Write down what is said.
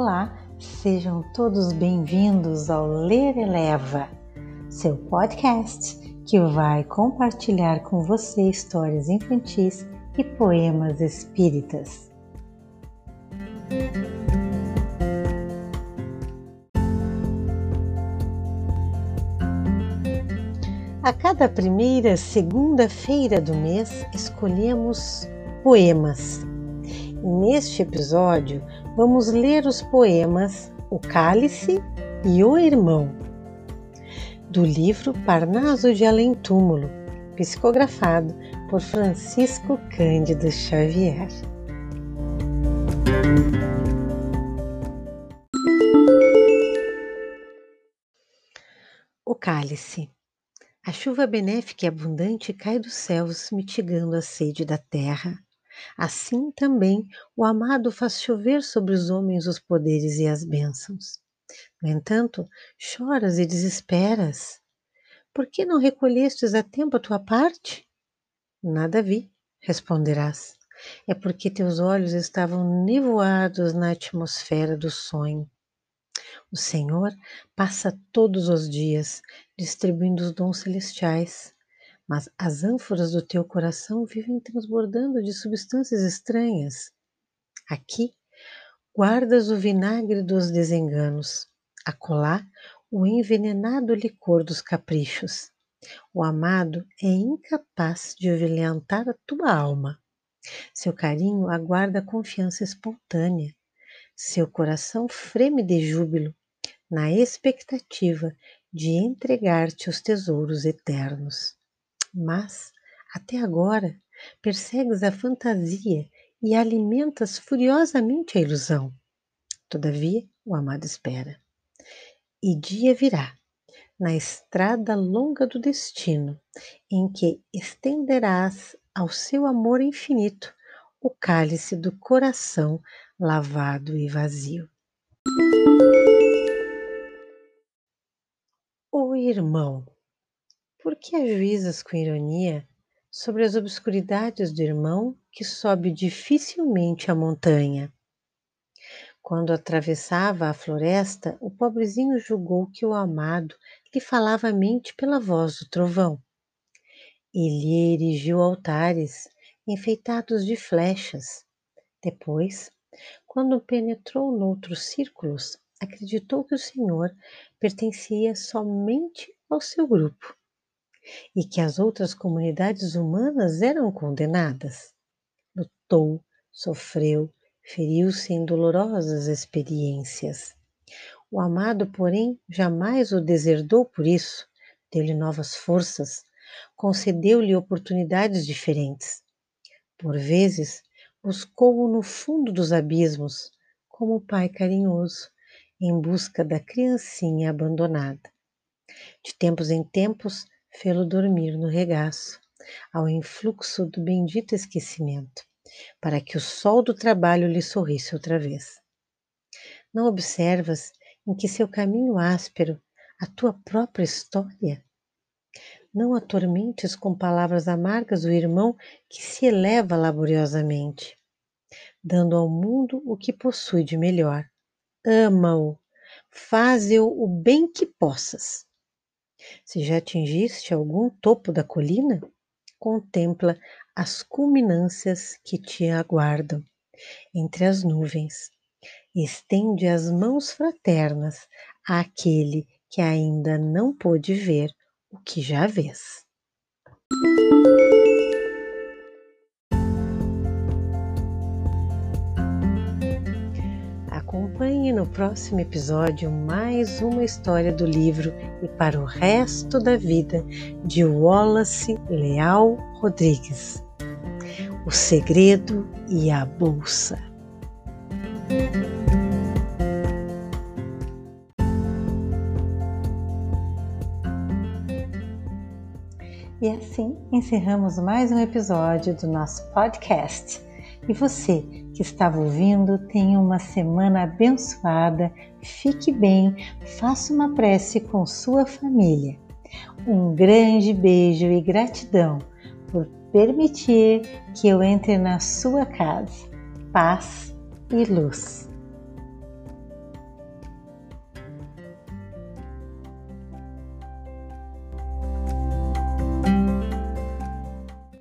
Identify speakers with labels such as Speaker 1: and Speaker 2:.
Speaker 1: Olá, sejam todos bem-vindos ao Ler Eleva, seu podcast que vai compartilhar com você histórias infantis e poemas espíritas. A cada primeira segunda-feira do mês escolhemos poemas. Neste episódio, vamos ler os poemas O Cálice e O Irmão, do livro Parnaso de Além Túmulo, psicografado por Francisco Cândido Xavier. O Cálice a chuva benéfica e abundante cai dos céus, mitigando a sede da terra. Assim também o amado faz chover sobre os homens os poderes e as bênçãos. No entanto, choras e desesperas. Por que não recolhestes a tempo a tua parte? Nada vi, responderás. É porque teus olhos estavam nevoados na atmosfera do sonho. O Senhor passa todos os dias distribuindo os dons celestiais, mas as ânforas do teu coração vivem transbordando de substâncias estranhas. Aqui guardas o vinagre dos desenganos, acolá o envenenado licor dos caprichos. O amado é incapaz de violentar a tua alma. Seu carinho aguarda confiança espontânea. Seu coração freme de júbilo na expectativa de entregar-te os tesouros eternos. Mas, até agora, persegues a fantasia e alimentas furiosamente a ilusão. Todavia, o amado espera. E dia virá, na estrada longa do destino, em que estenderás ao seu amor infinito o cálice do coração lavado e vazio. O irmão. Por que ajuizas com ironia sobre as obscuridades do irmão que sobe dificilmente a montanha? Quando atravessava a floresta, o pobrezinho julgou que o amado lhe falava mente pela voz do trovão. Ele erigiu altares enfeitados de flechas. Depois, quando penetrou noutros círculos, acreditou que o Senhor pertencia somente ao seu grupo e que as outras comunidades humanas eram condenadas. Lutou, sofreu, feriu-se em dolorosas experiências. O amado, porém, jamais o deserdou por isso, deu-lhe novas forças, concedeu-lhe oportunidades diferentes. Por vezes, buscou-o no fundo dos abismos, como pai carinhoso, em busca da criancinha abandonada. De tempos em tempos, fê-lo dormir no regaço, ao influxo do bendito esquecimento, para que o sol do trabalho lhe sorrisse outra vez. Não observas em que seu caminho áspero a tua própria história? Não atormentes com palavras amargas o irmão que se eleva laboriosamente, dando ao mundo o que possui de melhor ama-o, faze-o o bem que possas. Se já atingiste algum topo da colina, contempla as culminâncias que te aguardam entre as nuvens. Estende as mãos fraternas àquele que ainda não pôde ver o que já vês. Acompanhe no próximo episódio mais uma história do livro E para o Resto da Vida, de Wallace Leal Rodrigues. O Segredo e a Bolsa. E assim encerramos mais um episódio do nosso podcast. E você que estava ouvindo, tenha uma semana abençoada, fique bem, faça uma prece com sua família. Um grande beijo e gratidão por permitir que eu entre na sua casa. Paz e luz.